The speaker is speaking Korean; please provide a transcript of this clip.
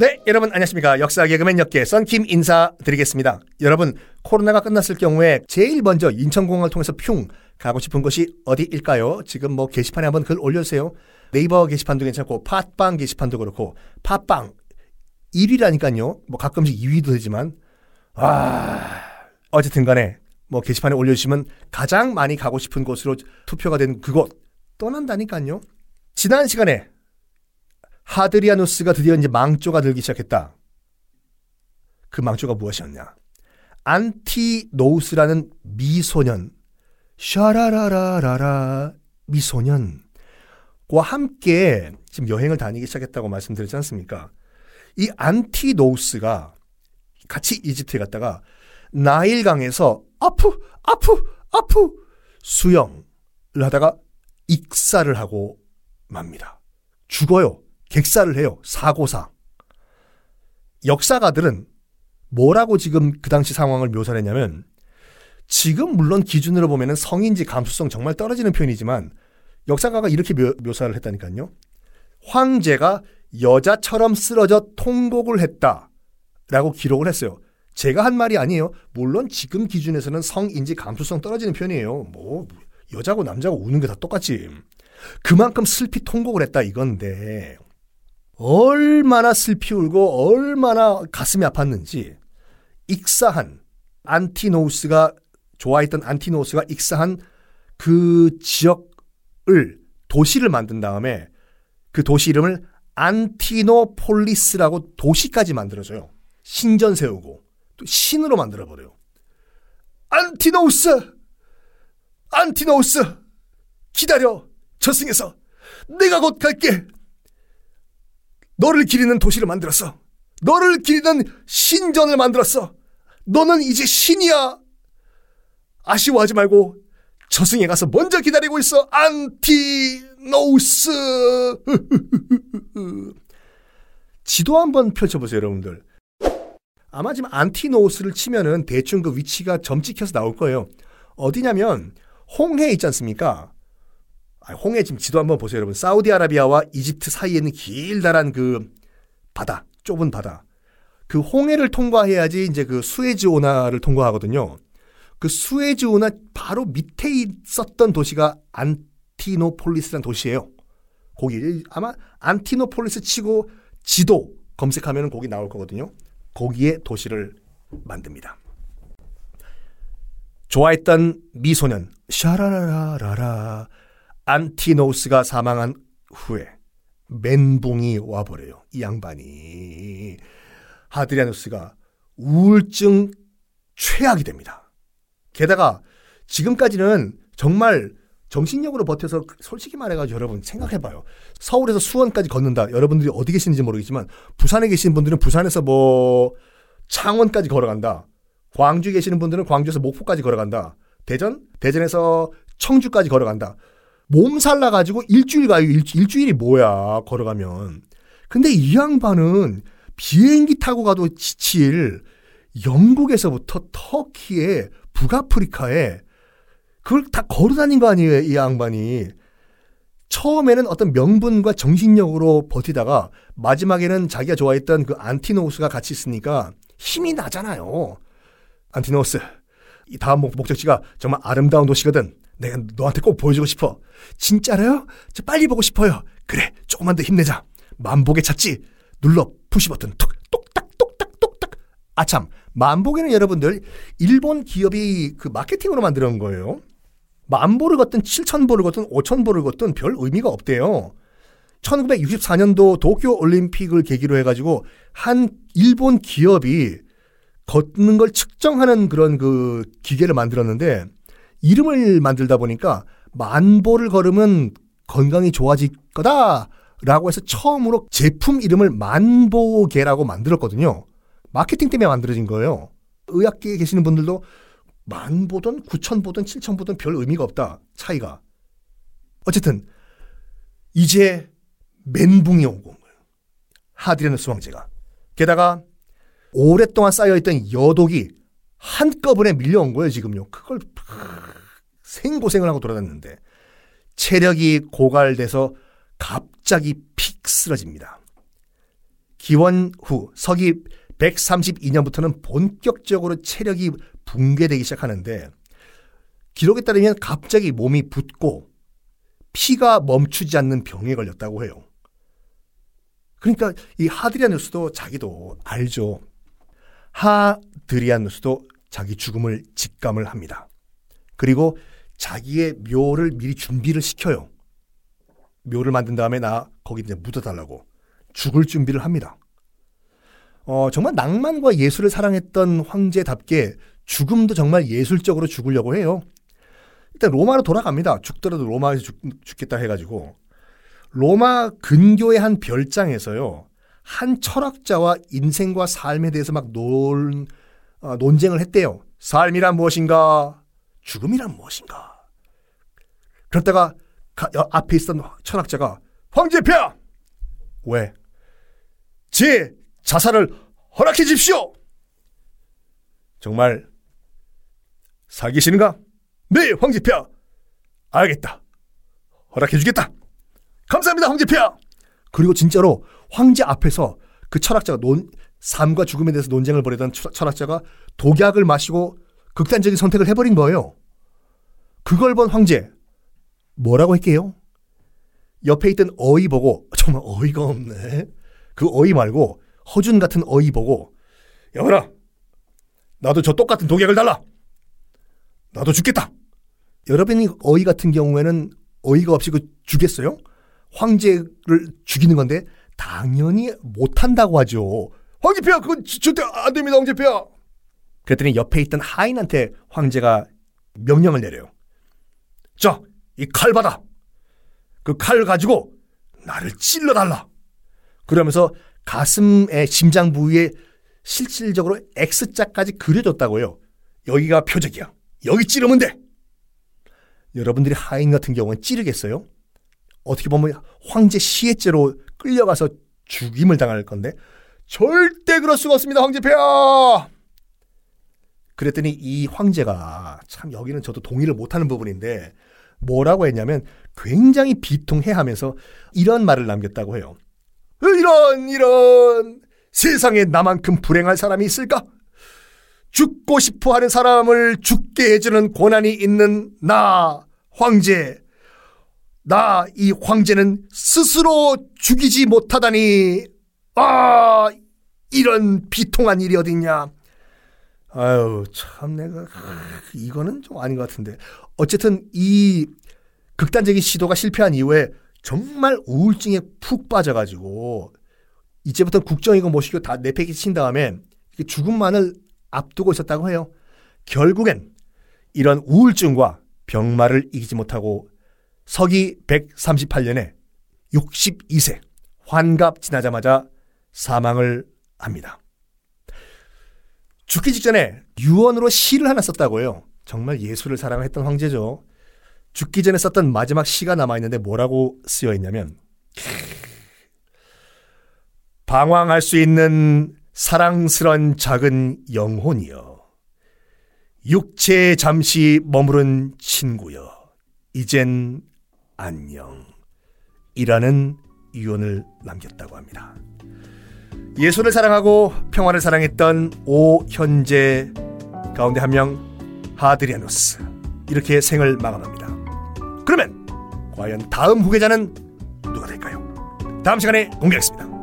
네, 여러분 안녕하십니까. 역사 개그맨 역계 썬킴 인사드리겠습니다. 여러분, 코로나가 끝났을 경우에 제일 먼저 인천공항을 통해서 흉 가고 싶은 곳이 어디일까요? 지금 뭐 게시판에 한번 글 올려주세요. 네이버 게시판도 괜찮고 팟빵 게시판도 그렇고 팟빵 1위라니까요. 뭐 가끔씩 2위도 되지만 아 어쨌든 간에 뭐 게시판에 올려주시면 가장 많이 가고 싶은 곳으로 투표가 된 그곳 떠난다니까요. 지난 시간에 하드리아누스가 드디어 이제 망조가 들기 시작했다. 그 망조가 무엇이었냐? 안티노우스라는 미소년, 샤라라라라라 미소년과 함께 지금 여행을 다니기 시작했다고 말씀드렸지 않습니까? 이 안티노우스가 같이 이집트에 갔다가 나일강에서 아프 아프 아프 수영을 하다가 익사를 하고 맙니다. 죽어요. 객사를 해요. 사고사. 역사가들은 뭐라고 지금 그 당시 상황을 묘사를 했냐면 지금 물론 기준으로 보면은 성인지 감수성 정말 떨어지는 표현이지만 역사가가 이렇게 묘, 묘사를 했다니까요. 황제가 여자처럼 쓰러져 통곡을 했다라고 기록을 했어요. 제가 한 말이 아니에요. 물론 지금 기준에서는 성인지 감수성 떨어지는 편이에요. 뭐 여자고 남자고 우는 게 다 똑같지. 그만큼 슬피 통곡을 했다 이건데 얼마나 슬피 울고 얼마나 가슴이 아팠는지 익사한 안티노우스가 좋아했던 안티노우스가 익사한 그 지역을 도시를 만든 다음에 그 도시 이름을 안티노폴리스라고 도시까지 만들어줘요. 신전 세우고 또 신으로 만들어 버려요. 안티노우스! 안티노우스! 기다려! 저승에서 내가 곧 갈게! 너를 기리는 도시를 만들었어. 너를 기리는 신전을 만들었어. 너는 이제 신이야. 아쉬워하지 말고 저승에 가서 먼저 기다리고 있어. 안티노우스. 지도 한번 펼쳐보세요, 여러분들. 아마 지금 안티노우스를 치면은 대충 그 위치가 점 찍혀서 나올 거예요. 어디냐면 홍해 있지 않습니까? 홍해 지금 지도 한번 보세요, 여러분. 사우디아라비아와 이집트 사이에 있는 길다란 그 바다, 좁은 바다. 그 홍해를 통과해야지 이제 그 수에즈 운하를 통과하거든요. 그 수에즈 운하 바로 밑에 있었던 도시가 안티노폴리스라는 도시예요. 거기 아마 안티노폴리스 치고 지도 검색하면 거기 나올 거거든요. 거기에 도시를 만듭니다. 좋아했던 미소년 샤라라라라 안티노우스가 사망한 후에 멘붕이 와버려요. 이 양반이. 하드리아누스가 우울증 최악이 됩니다. 게다가 지금까지는 정말 정신력으로 버텨서 솔직히 말해가지고 여러분 생각해봐요. 서울에서 수원까지 걷는다. 여러분들이 어디 계시는지 모르겠지만 부산에 계시는 분들은 부산에서 뭐 창원까지 걸어간다. 광주에 계시는 분들은 광주에서 목포까지 걸어간다. 대전? 대전에서 청주까지 걸어간다. 몸살 나가지고 일주일 가요. 일주, 일이 뭐야, 걸어가면. 근데 이 양반은 비행기 타고 가도 지칠 영국에서부터 터키에 북아프리카에 그걸 다 걸어 다닌 거 아니에요, 이 양반이. 처음에는 어떤 명분과 정신력으로 버티다가 마지막에는 자기가 좋아했던 그 안티노우스가 같이 있으니까 힘이 나잖아요. 안티노우스. 이 다음 목적지가 정말 아름다운 도시거든. 내가 너한테 꼭 보여주고 싶어. 진짜로요? 저 빨리 보고 싶어요. 그래, 조금만 더 힘내자. 만보게 찾지. 눌러 푸시 버튼 톡 똑딱 똑딱 똑딱. 아참, 만보게는 여러분들 일본 기업이 그 마케팅으로 만들어 거예요. 만보를 걷든 7천보를 걷든 5천보를 걷든 별 의미가 없대요. 1964년도 도쿄 올림픽을 계기로 해가지고 한 일본 기업이 걷는 걸 측정하는 그런 그 기계를 만들었는데 이름을 만들다 보니까 만보를 걸으면 건강이 좋아질 거다라고 해서 처음으로 제품 이름을 만보계라고 만들었거든요. 마케팅 때문에 만들어진 거예요. 의학계에 계시는 분들도 만 보든 구천 보든 칠천 보든 별 의미가 없다. 차이가. 어쨌든 이제 멘붕이 온 거예요. 하드레누스 왕제가. 게다가 오랫동안 쌓여있던 여독이 한꺼번에 밀려온 거예요, 지금요. 그걸 생고생을 하고 돌아다녔는데 체력이 고갈돼서 갑자기 픽 쓰러집니다. 기원 후 서기 132년부터는 본격적으로 체력이 붕괴되기 시작하는데 기록에 따르면 갑자기 몸이 붓고 피가 멈추지 않는 병에 걸렸다고 해요. 그러니까 이 하드리아누스도 자기도 알죠. 하드리아누스도 자기 죽음을 직감을 합니다. 그리고 자기의 묘를 미리 준비를 시켜요. 묘를 만든 다음에 나 거기 이제 묻어달라고 죽을 준비를 합니다. 어, 정말 낭만과 예술을 사랑했던 황제답게 죽음도 정말 예술적으로 죽으려고 해요. 일단 로마로 돌아갑니다. 죽더라도 로마에서 죽, 죽겠다 해가지고 로마 근교의 한 별장에서요. 한 철학자와 인생과 삶에 대해서 막 논, 어, 논쟁을 했대요. 삶이란 무엇인가? 죽음이란 무엇인가? 그러다가 가, 앞에 있던 철학자가 황제폐하! 왜? 제 자살을 허락해 주십시오! 정말 사귀시는가? 네, 황제폐하! 알겠다. 허락해 주겠다. 감사합니다, 황제폐하! 그리고 진짜로 황제 앞에서 그 철학자가 논, 삶과 죽음에 대해서 논쟁을 벌이던 철학자가 독약을 마시고 극단적인 선택을 해버린 거예요. 그걸 본 황제, 뭐라고 할게요? 옆에 있던 어이 보고, 정말 어이가 없네. 그 어이 말고, 허준 같은 어이 보고, 여보라, 나도 저 똑같은 독약을 달라! 나도 죽겠다! 여러분이 어이 같은 경우에는 어이가 없이 그 죽겠어요? 황제를 죽이는 건데, 당연히 못한다고 하죠. 황제폐하, 그건 절대 안 됩니다, 황제폐하! 그랬더니 옆에 있던 하인한테 황제가 명령을 내려요. 자, 이 칼 받아. 그 칼 가지고 나를 찔러달라. 그러면서 가슴의 심장 부위에 실질적으로 X자까지 그려줬다고요. 여기가 표적이야. 여기 찌르면 돼. 여러분들이 하인 같은 경우는 찌르겠어요? 어떻게 보면 황제 시해죄로 끌려가서 죽임을 당할 건데 절대 그럴 수가 없습니다. 황제폐하. 그랬더니 이 황제가 참 여기는 저도 동의를 못하는 부분인데 뭐라고 했냐면 굉장히 비통해하면서 이런 말을 남겼다고 해요. 이런 이런 세상에 나만큼 불행한 사람이 있을까? 죽고 싶어 하는 사람을 죽게 해주는 고난이 있는 나 황제 나 이 황제는 스스로 죽이지 못하다니 아 이런 비통한 일이 어딨냐 아유, 참 내가 이거는 좀 아닌 것 같은데. 어쨌든 이 극단적인 시도가 실패한 이후에 정말 우울증에 푹 빠져가지고 이제부터 국정이고 뭐시고 다 내팽개 친 다음에 죽음만을 앞두고 있었다고 해요. 결국엔 이런 우울증과 병마를 이기지 못하고 서기 138년에 62세 환갑 지나자마자 사망을 합니다. 죽기 직전에 유언으로 시를 하나 썼다고 해요. 정말 예술을 사랑했던 황제죠. 죽기 전에 썼던 마지막 시가 남아있는데 뭐라고 쓰여 있냐면, 방황할 수 있는 사랑스런 작은 영혼이여. 육체에 잠시 머무른 친구여. 이젠 안녕. 이라는 유언을 남겼다고 합니다. 예술을 사랑하고 평화를 사랑했던 오현재 가운데 한 명 하드리아노스 이렇게 생을 마감합니다. 그러면 과연 다음 후계자는 누가 될까요? 다음 시간에 공개하겠습니다.